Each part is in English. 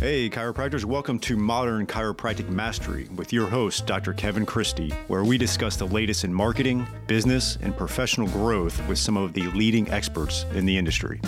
Hey, chiropractors, welcome to Modern Chiropractic Mastery with your host, Dr. Kevin Christie, where we discuss the latest in marketing, business, and professional growth with some of the leading experts in the industry.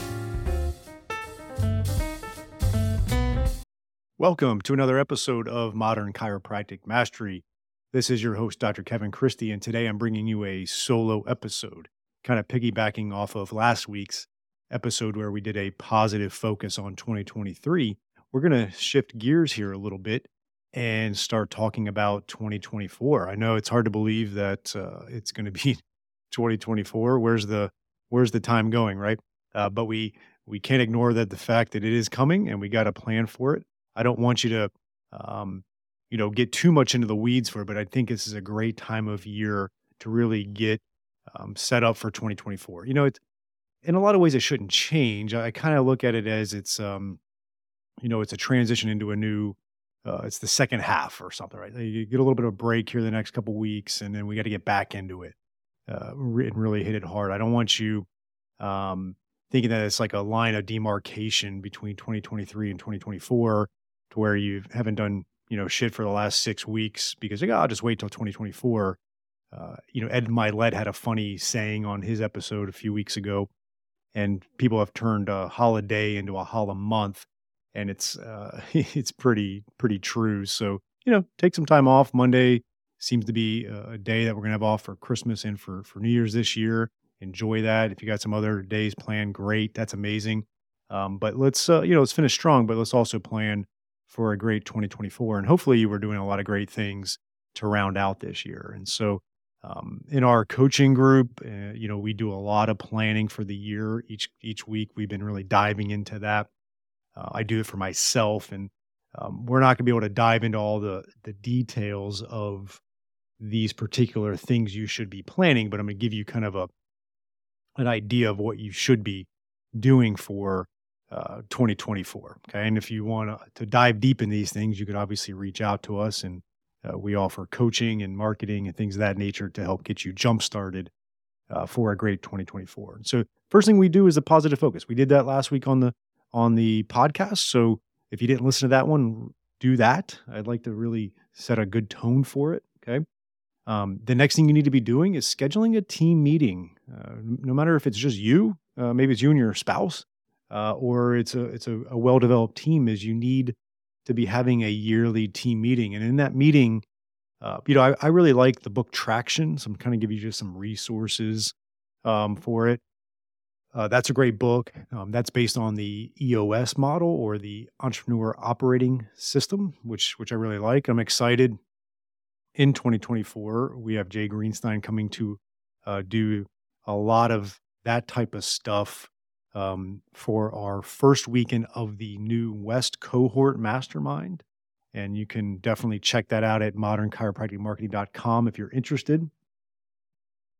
Welcome to another episode of Modern Chiropractic Mastery. This is your host, Dr. Kevin Christie, and today I'm bringing you a solo episode, kind of piggybacking off of last week's episode where we did a positive focus on 2023 we're going to shift gears here a little bit and start talking about 2024. I know it's hard to believe that uh, it's going to be 2024. Where's the where's the time going, right? Uh, but we we can't ignore that the fact that it is coming, and we got a plan for it. I don't want you to, um, you know, get too much into the weeds for it, but I think this is a great time of year to really get um, set up for 2024. You know, it's in a lot of ways it shouldn't change. I kind of look at it as it's um, you know, it's a transition into a new, uh, it's the second half or something, right? You get a little bit of a break here the next couple weeks, and then we got to get back into it uh, and really hit it hard. I don't want you um, thinking that it's like a line of demarcation between 2023 and 2024 to where you haven't done, you know, shit for the last six weeks because like, oh, I'll just wait till 2024. Uh, you know, Ed Mylett had a funny saying on his episode a few weeks ago, and people have turned a holiday into a holla month and it's uh, it's pretty pretty true. So you know, take some time off. Monday seems to be a day that we're gonna have off for Christmas and for for New Year's this year. Enjoy that. If you got some other days planned, great. That's amazing. Um, but let's uh, you know let's finish strong. But let's also plan for a great 2024, and hopefully you were doing a lot of great things to round out this year. And so um, in our coaching group, uh, you know, we do a lot of planning for the year. Each each week, we've been really diving into that. Uh, I do it for myself, and um, we're not going to be able to dive into all the the details of these particular things you should be planning, but I'm going to give you kind of a an idea of what you should be doing for uh, 2024. Okay, and if you want to dive deep in these things, you could obviously reach out to us, and uh, we offer coaching and marketing and things of that nature to help get you jump started uh, for a great 2024. So, first thing we do is a positive focus. We did that last week on the on the podcast. So if you didn't listen to that one, do that. I'd like to really set a good tone for it. Okay. Um, the next thing you need to be doing is scheduling a team meeting. Uh, no matter if it's just you, uh, maybe it's you and your spouse, uh, or it's a it's a, a well developed team. Is you need to be having a yearly team meeting, and in that meeting, uh, you know, I, I, really like the book Traction. So I'm kind of give you just some resources um, for it. Uh, that's a great book. Um, that's based on the EOS model or the Entrepreneur Operating System, which which I really like. I'm excited. In 2024, we have Jay Greenstein coming to uh, do a lot of that type of stuff um, for our first weekend of the new West Cohort Mastermind. And you can definitely check that out at modernchiropracticmarketing.com if you're interested.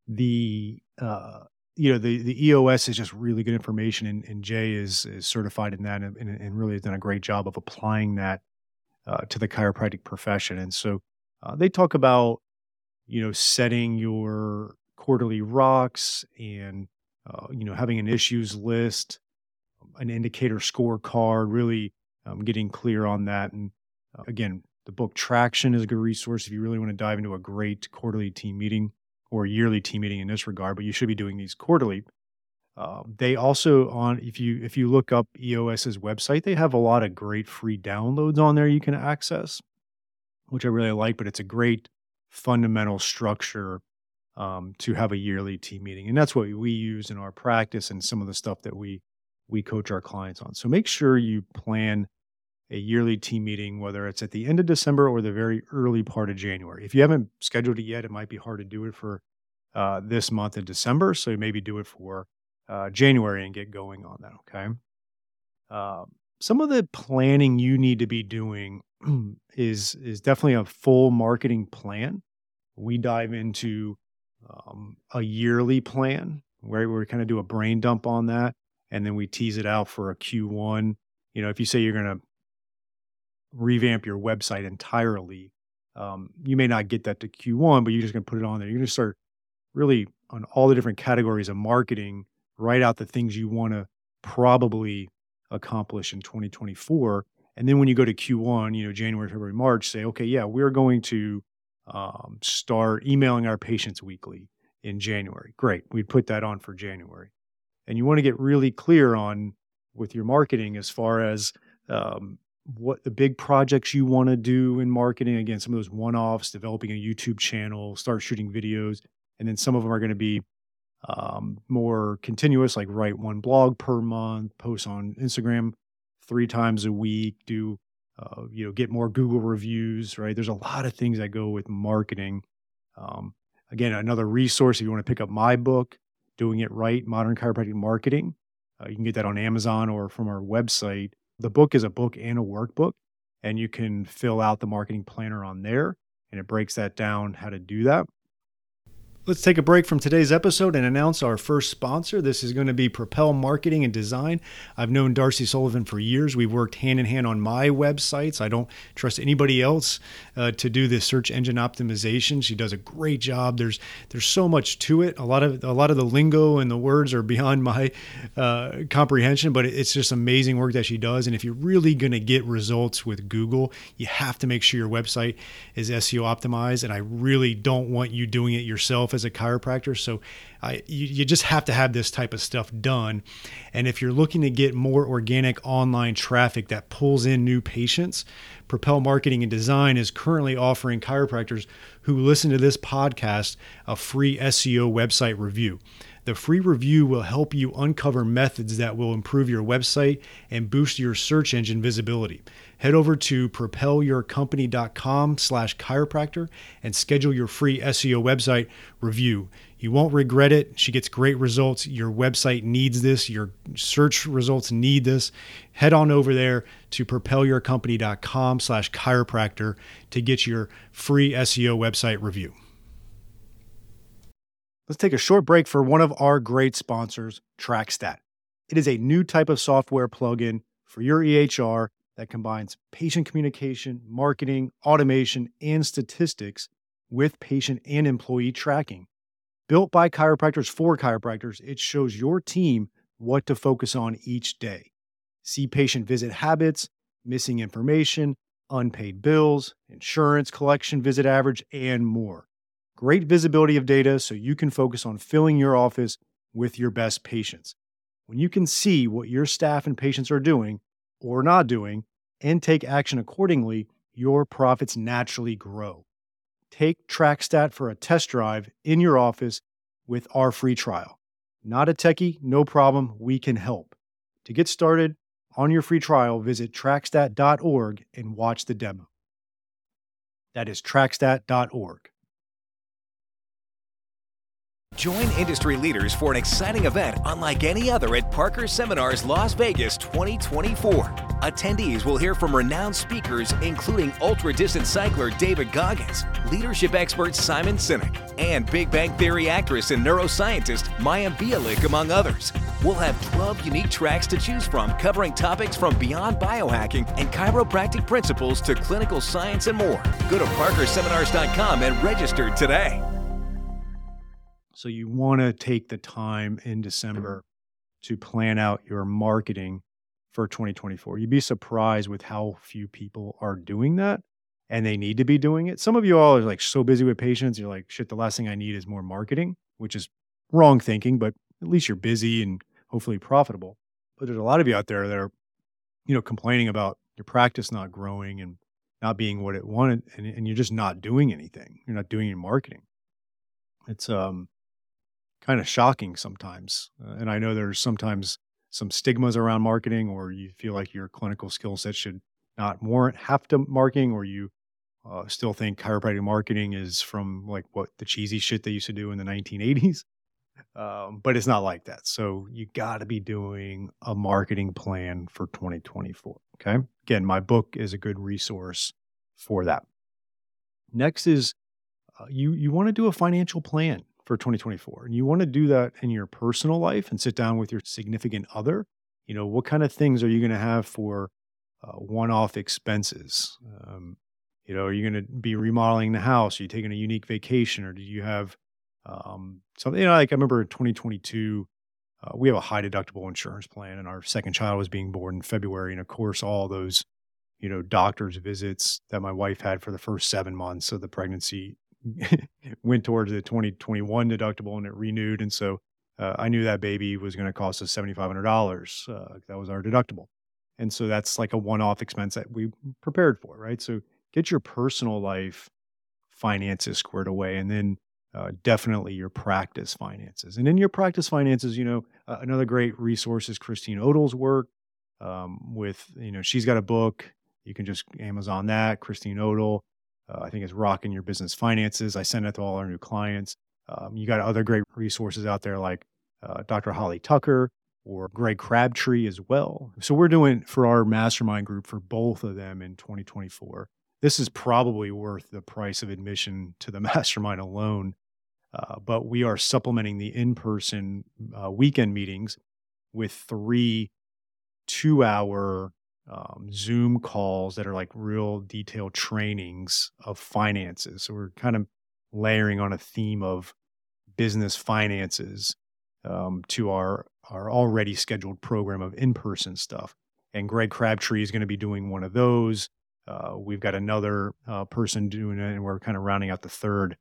The uh, you know the the EOS is just really good information, and, and Jay is is certified in that, and, and really has done a great job of applying that uh, to the chiropractic profession. And so uh, they talk about you know setting your quarterly rocks and uh, you know having an issues list, an indicator scorecard, really um, getting clear on that. And uh, again, the book Traction is a good resource if you really want to dive into a great quarterly team meeting or yearly team meeting in this regard, but you should be doing these quarterly. Uh, they also on if you if you look up EOS's website, they have a lot of great free downloads on there you can access, which I really like. But it's a great fundamental structure um, to have a yearly team meeting, and that's what we use in our practice and some of the stuff that we we coach our clients on. So make sure you plan a yearly team meeting, whether it's at the end of December or the very early part of January. If you haven't scheduled it yet, it might be hard to do it for uh, this month in December. So maybe do it for uh, January and get going on that. Okay. Uh, some of the planning you need to be doing is is definitely a full marketing plan. We dive into um, a yearly plan where we kind of do a brain dump on that, and then we tease it out for a Q1. You know, if you say you're going to revamp your website entirely. Um, you may not get that to Q1, but you're just going to put it on there. You're going to start really on all the different categories of marketing, write out the things you want to probably accomplish in 2024. And then when you go to Q1, you know, January, February, March, say, okay, yeah, we're going to um, start emailing our patients weekly in January. Great. We'd put that on for January. And you want to get really clear on with your marketing as far as um, what the big projects you want to do in marketing. Again, some of those one offs, developing a YouTube channel, start shooting videos. And then some of them are going to be um, more continuous, like write one blog per month, post on Instagram three times a week, do, uh, you know, get more Google reviews, right? There's a lot of things that go with marketing. Um, again, another resource if you want to pick up my book, Doing It Right Modern Chiropractic Marketing. Uh, you can get that on Amazon or from our website. The book is a book and a workbook, and you can fill out the marketing planner on there, and it breaks that down how to do that. Let's take a break from today's episode and announce our first sponsor. This is going to be Propel Marketing and Design. I've known Darcy Sullivan for years. We've worked hand in hand on my websites. I don't trust anybody else uh, to do the search engine optimization. She does a great job. There's there's so much to it. A lot of a lot of the lingo and the words are beyond my uh, comprehension, but it's just amazing work that she does. And if you're really going to get results with Google, you have to make sure your website is SEO optimized. And I really don't want you doing it yourself as a chiropractor. So I, you, you just have to have this type of stuff done. And if you're looking to get more organic online traffic that pulls in new patients, Propel Marketing and Design is currently offering chiropractors who listen to this podcast a free SEO website review. The free review will help you uncover methods that will improve your website and boost your search engine visibility. Head over to propelyourcompany.com slash chiropractor and schedule your free SEO website review. You won't regret it. She gets great results. Your website needs this. Your search results need this. Head on over there to propelyourcompany.com slash chiropractor to get your free SEO website review. Let's take a short break for one of our great sponsors, TrackStat. It is a new type of software plugin for your EHR that combines patient communication, marketing, automation, and statistics with patient and employee tracking. Built by chiropractors for chiropractors, it shows your team what to focus on each day. See patient visit habits, missing information, unpaid bills, insurance collection visit average, and more. Great visibility of data so you can focus on filling your office with your best patients. When you can see what your staff and patients are doing or not doing and take action accordingly, your profits naturally grow. Take TrackStat for a test drive in your office with our free trial. Not a techie, no problem, we can help. To get started on your free trial, visit trackstat.org and watch the demo. That is trackstat.org. Join industry leaders for an exciting event unlike any other at Parker Seminars Las Vegas 2024. Attendees will hear from renowned speakers, including ultra distance cycler David Goggins, leadership expert Simon Sinek, and Big Bang Theory actress and neuroscientist Mayim Bialik, among others. We'll have 12 unique tracks to choose from, covering topics from beyond biohacking and chiropractic principles to clinical science and more. Go to parkerseminars.com and register today. So you want to take the time in December to plan out your marketing for 2024. You'd be surprised with how few people are doing that and they need to be doing it. Some of you all are like so busy with patients, you're like, shit, the last thing I need is more marketing, which is wrong thinking, but at least you're busy and hopefully profitable. But there's a lot of you out there that are, you know, complaining about your practice not growing and not being what it wanted, and, and you're just not doing anything. You're not doing any marketing. It's um kind of shocking sometimes. Uh, and I know there's sometimes some stigmas around marketing, or you feel like your clinical skill set should not warrant half to marketing, or you uh, still think chiropractic marketing is from like what the cheesy shit they used to do in the 1980s. Um, but it's not like that. So you got to be doing a marketing plan for 2024. Okay. Again, my book is a good resource for that. Next is uh, you you want to do a financial plan for 2024 and you want to do that in your personal life and sit down with your significant other, you know, what kind of things are you going to have for uh, one-off expenses? Um, you know, are you going to be remodeling the house? Are you taking a unique vacation, or do you have um, something? You know, like I remember in 2022, uh, we have a high deductible insurance plan, and our second child was being born in February, and of course, all those you know, doctor's visits that my wife had for the first seven months of the pregnancy went towards the 2021 deductible and it renewed. And so uh, I knew that baby was going to cost us $7,500. Uh, that was our deductible. And so that's like a one off expense that we prepared for, right? So get your personal life finances squared away and then uh, definitely your practice finances. And in your practice finances, you know, uh, another great resource is Christine Odell's work um, with, you know, she's got a book. You can just Amazon that, Christine Odell. Uh, I think it's Rocking Your Business Finances. I send it to all our new clients. Um, you got other great resources out there like uh, Dr. Holly Tucker or Greg Crabtree as well. So we're doing for our mastermind group for both of them in 2024. This is probably worth the price of admission to the mastermind alone. Uh, but we are supplementing the in person uh, weekend meetings with three two hour um, Zoom calls that are like real detailed trainings of finances. So we're kind of layering on a theme of business finances um, to our our already scheduled program of in person stuff. And Greg Crabtree is going to be doing one of those. Uh, we've got another uh, person doing it, and we're kind of rounding out the third.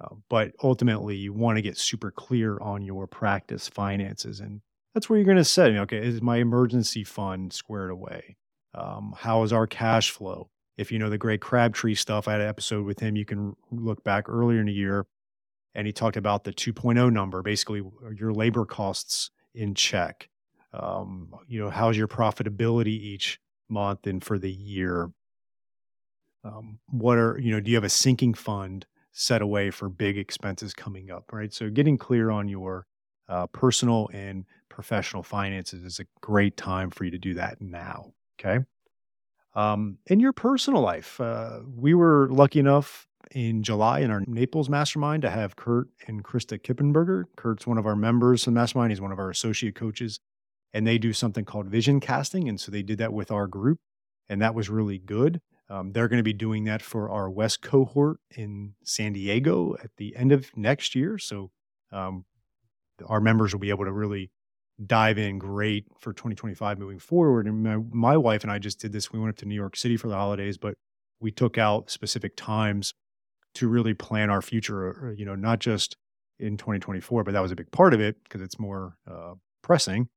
Uh, but ultimately, you want to get super clear on your practice finances, and that's where you're going to set. Okay, is my emergency fund squared away? Um, how is our cash flow? If you know the Greg Crabtree stuff, I had an episode with him. You can look back earlier in the year, and he talked about the 2.0 number, basically your labor costs in check. Um, you know, how's your profitability each month and for the year? Um, what are you know? Do you have a sinking fund set away for big expenses coming up? Right. So getting clear on your uh, personal and professional finances is a great time for you to do that now. Okay. Um, in your personal life, uh, we were lucky enough in July in our Naples mastermind to have Kurt and Krista Kippenberger. Kurt's one of our members in the mastermind. He's one of our associate coaches, and they do something called vision casting. And so they did that with our group, and that was really good. Um, they're going to be doing that for our West cohort in San Diego at the end of next year. So um, our members will be able to really dive in great for 2025 moving forward. And my, my wife and I just did this. We went up to New York City for the holidays, but we took out specific times to really plan our future, uh, you know, not just in 2024, but that was a big part of it because it's more uh, pressing,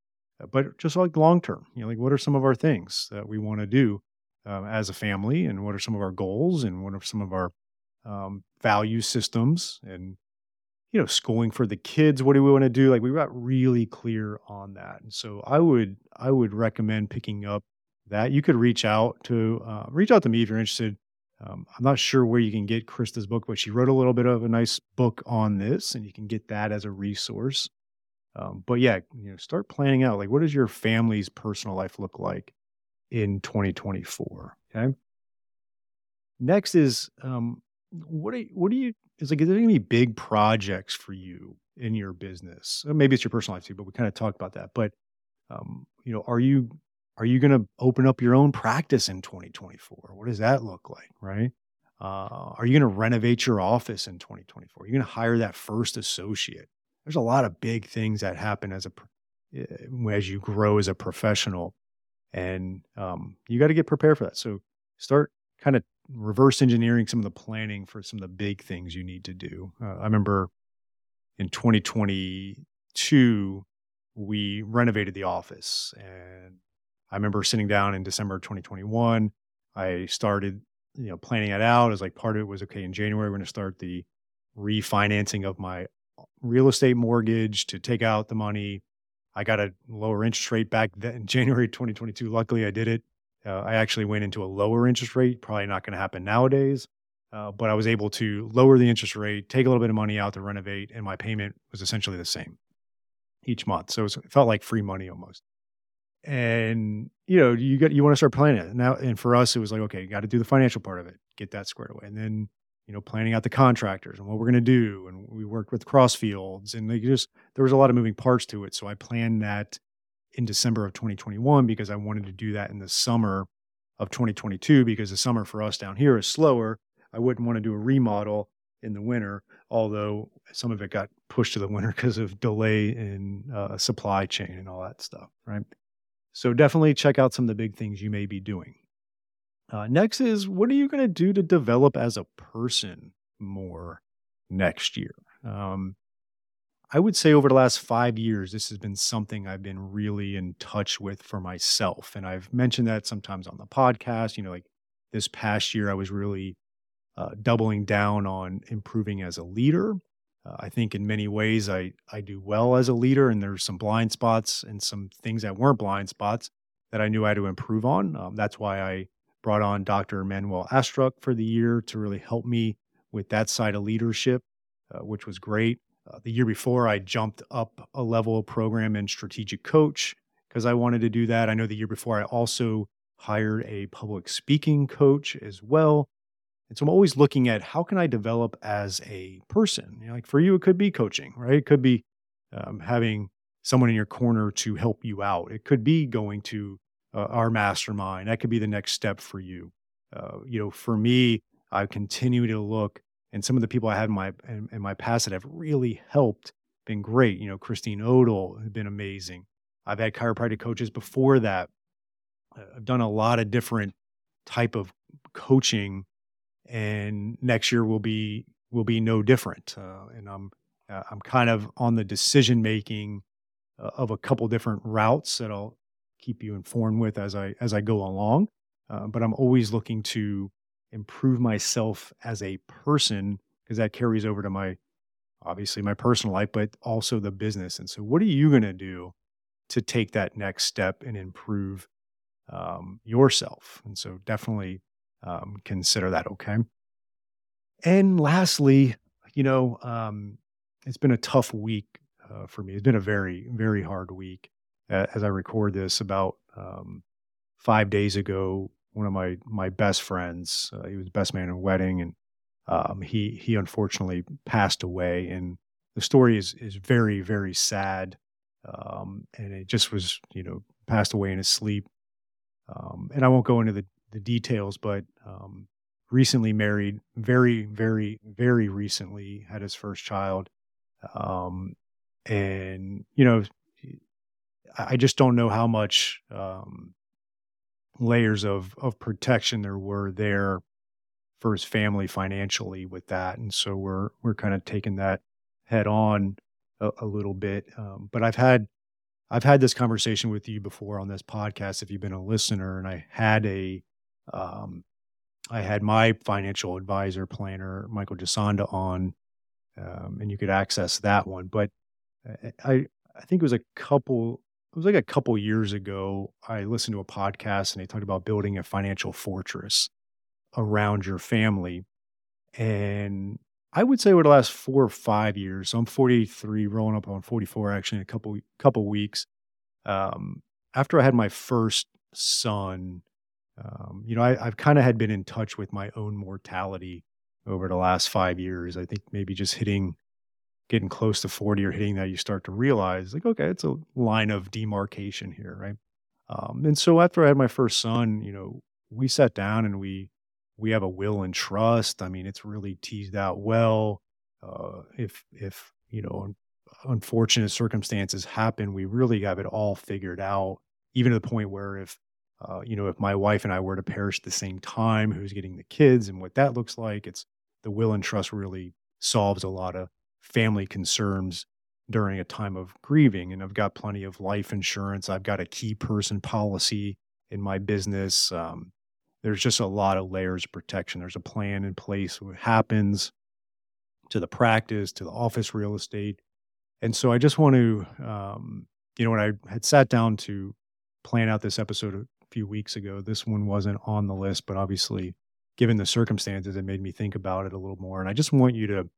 uh, but just like long term, you know, like what are some of our things that we want to do uh, as a family and what are some of our goals and what are some of our um, value systems and you know, schooling for the kids. What do we want to do? Like we got really clear on that. And so I would, I would recommend picking up that. You could reach out to, uh, reach out to me if you're interested. Um, I'm not sure where you can get Krista's book, but she wrote a little bit of a nice book on this, and you can get that as a resource. Um, but yeah, you know, start planning out like what does your family's personal life look like in 2024? Okay. Next is um, what do what do you is like, is there be big projects for you in your business? Maybe it's your personal life too, but we kind of talked about that. But, um, you know, are you, are you going to open up your own practice in 2024? What does that look like? Right. Uh, are you going to renovate your office in 2024? Are you going to hire that first associate? There's a lot of big things that happen as a, eh, as you grow as a professional and um, you got to get prepared for that. So start kind of reverse engineering some of the planning for some of the big things you need to do. Uh, I remember in 2022, we renovated the office. And I remember sitting down in December 2021. I started, you know, planning it out as like part of it was okay, in January, we're going to start the refinancing of my real estate mortgage to take out the money. I got a lower interest rate back then in January 2022. Luckily, I did it uh, I actually went into a lower interest rate, probably not going to happen nowadays. Uh, but I was able to lower the interest rate, take a little bit of money out to renovate, and my payment was essentially the same each month. So it, was, it felt like free money almost. And you know, you got you want to start planning it now. And for us, it was like, okay, you got to do the financial part of it, get that squared away, and then you know, planning out the contractors and what we're going to do. And we worked with Crossfields, and they just there was a lot of moving parts to it. So I planned that in December of 2021 because I wanted to do that in the summer of 2022 because the summer for us down here is slower. I wouldn't want to do a remodel in the winter, although some of it got pushed to the winter because of delay in uh, supply chain and all that stuff, right? So definitely check out some of the big things you may be doing. Uh, next is what are you going to do to develop as a person more next year? Um, I would say over the last five years, this has been something I've been really in touch with for myself. And I've mentioned that sometimes on the podcast. You know, like this past year, I was really uh, doubling down on improving as a leader. Uh, I think in many ways I, I do well as a leader, and there's some blind spots and some things that weren't blind spots that I knew I had to improve on. Um, that's why I brought on Dr. Manuel Astruc for the year to really help me with that side of leadership, uh, which was great. Uh, the year before, I jumped up a level of program in strategic coach because I wanted to do that. I know the year before, I also hired a public speaking coach as well. And so I'm always looking at how can I develop as a person? You know, like for you, it could be coaching, right? It could be um, having someone in your corner to help you out. It could be going to uh, our mastermind. That could be the next step for you. Uh, you know, for me, I continue to look, and some of the people I had in my in, in my past that have really helped, been great. You know, Christine Odell has been amazing. I've had chiropractic coaches before that. Uh, I've done a lot of different type of coaching, and next year will be will be no different. Uh, and I'm uh, I'm kind of on the decision making uh, of a couple different routes that I'll keep you informed with as I as I go along. Uh, but I'm always looking to improve myself as a person because that carries over to my obviously my personal life, but also the business. And so, what are you going to do to take that next step and improve um, yourself? And so, definitely um, consider that. Okay. And lastly, you know, um, it's been a tough week uh, for me. It's been a very, very hard week. As I record this, about um, five days ago, one of my my best friends, uh, he was the best man in a wedding, and um, he he unfortunately passed away. And the story is is very, very sad. Um, and it just was, you know, passed away in his sleep. Um, and I won't go into the the details, but um, recently married, very, very, very recently had his first child. Um, and you know, I just don't know how much um, layers of of protection there were there for his family financially with that, and so we're we're kind of taking that head on a, a little bit. Um, but I've had I've had this conversation with you before on this podcast if you've been a listener, and I had a um, I had my financial advisor planner Michael Jasonda on, um, and you could access that one. But I I think it was a couple it was like a couple years ago. I listened to a podcast and they talked about building a financial fortress around your family. And I would say over the last four or five years, I'm 43, rolling up on 44 actually in a couple couple weeks. Um, after I had my first son, um, you know, I, I've kind of had been in touch with my own mortality over the last five years. I think maybe just hitting getting close to 40 or hitting that, you start to realize, like, okay, it's a line of demarcation here, right? Um, and so after I had my first son, you know, we sat down and we we have a will and trust. I mean, it's really teased out well. Uh, if if you know unfortunate circumstances happen, we really have it all figured out. Even to the point where if uh, you know if my wife and I were to perish at the same time, who's getting the kids and what that looks like, it's the will and trust really solves a lot of family concerns during a time of grieving. And I've got plenty of life insurance. I've got a key person policy in my business. Um, there's just a lot of layers of protection. There's a plan in place what happens to the practice, to the office real estate. And so I just want to, um, you know, when I had sat down to plan out this episode a few weeks ago, this one wasn't on the list, but obviously, given the circumstances, it made me think about it a little more. And I just want you to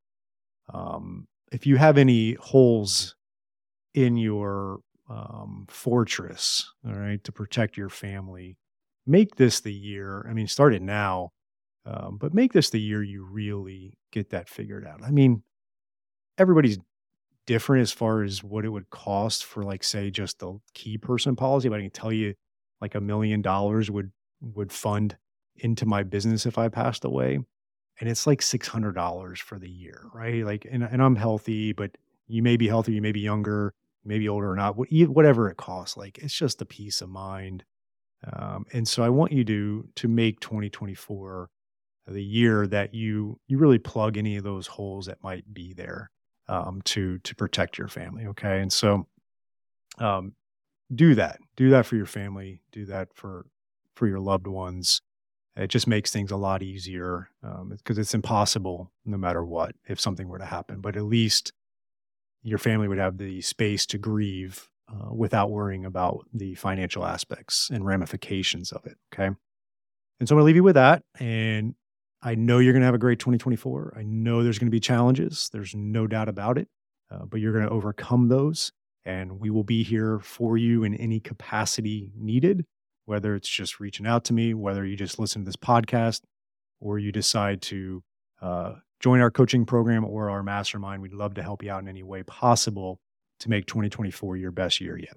um, if you have any holes in your um, fortress, all right, to protect your family, make this the year. I mean, start it now, um, but make this the year you really get that figured out. I mean, everybody's different as far as what it would cost for, like, say, just the key person policy. But I can tell you, like, a million dollars would would fund into my business if I passed away and it's like $600 for the year, right? Like, and, and I'm healthy, but you may be healthy, you may be younger, maybe older or not, whatever it costs. Like, it's just the peace of mind Um, and so I want you to to make 2024 the year that you you really plug any of those holes that might be there um, to to protect your family. Okay, and so um, do that. Do that for your family. Do that for for your loved ones. It just makes things a lot easier because um, it's impossible no matter what if something were to happen. But at least your family would have the space to grieve uh, without worrying about the financial aspects and ramifications of it. Okay. And so I'm going to leave you with that. And I know you're going to have a great 2024. I know there's going to be challenges. There's no doubt about it. Uh, but you're going to overcome those. And we will be here for you in any capacity needed, whether it's just reaching out to me, whether you just listen to this podcast, or you decide to uh, join our coaching program or our mastermind. We'd love to help you out in any way possible to make 2024 your best year yet.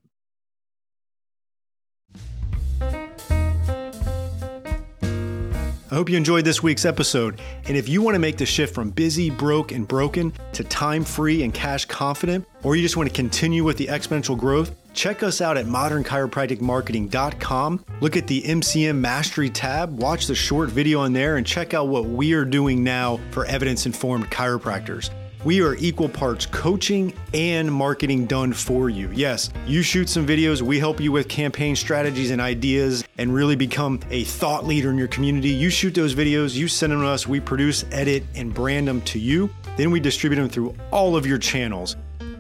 I hope you enjoyed this week's episode. And if you want to make the shift from busy, broke, and broken to time free and cash confident, or you just want to continue with the exponential growth, check us out at modernchiropracticmarketing.com. Look at the MCM Mastery tab, watch the short video on there, and check out what we are doing now for evidence informed chiropractors. We are equal parts coaching and marketing done for you. Yes, you shoot some videos, we help you with campaign strategies and ideas and really become a thought leader in your community. You shoot those videos, you send them to us, we produce, edit, and brand them to you. Then we distribute them through all of your channels.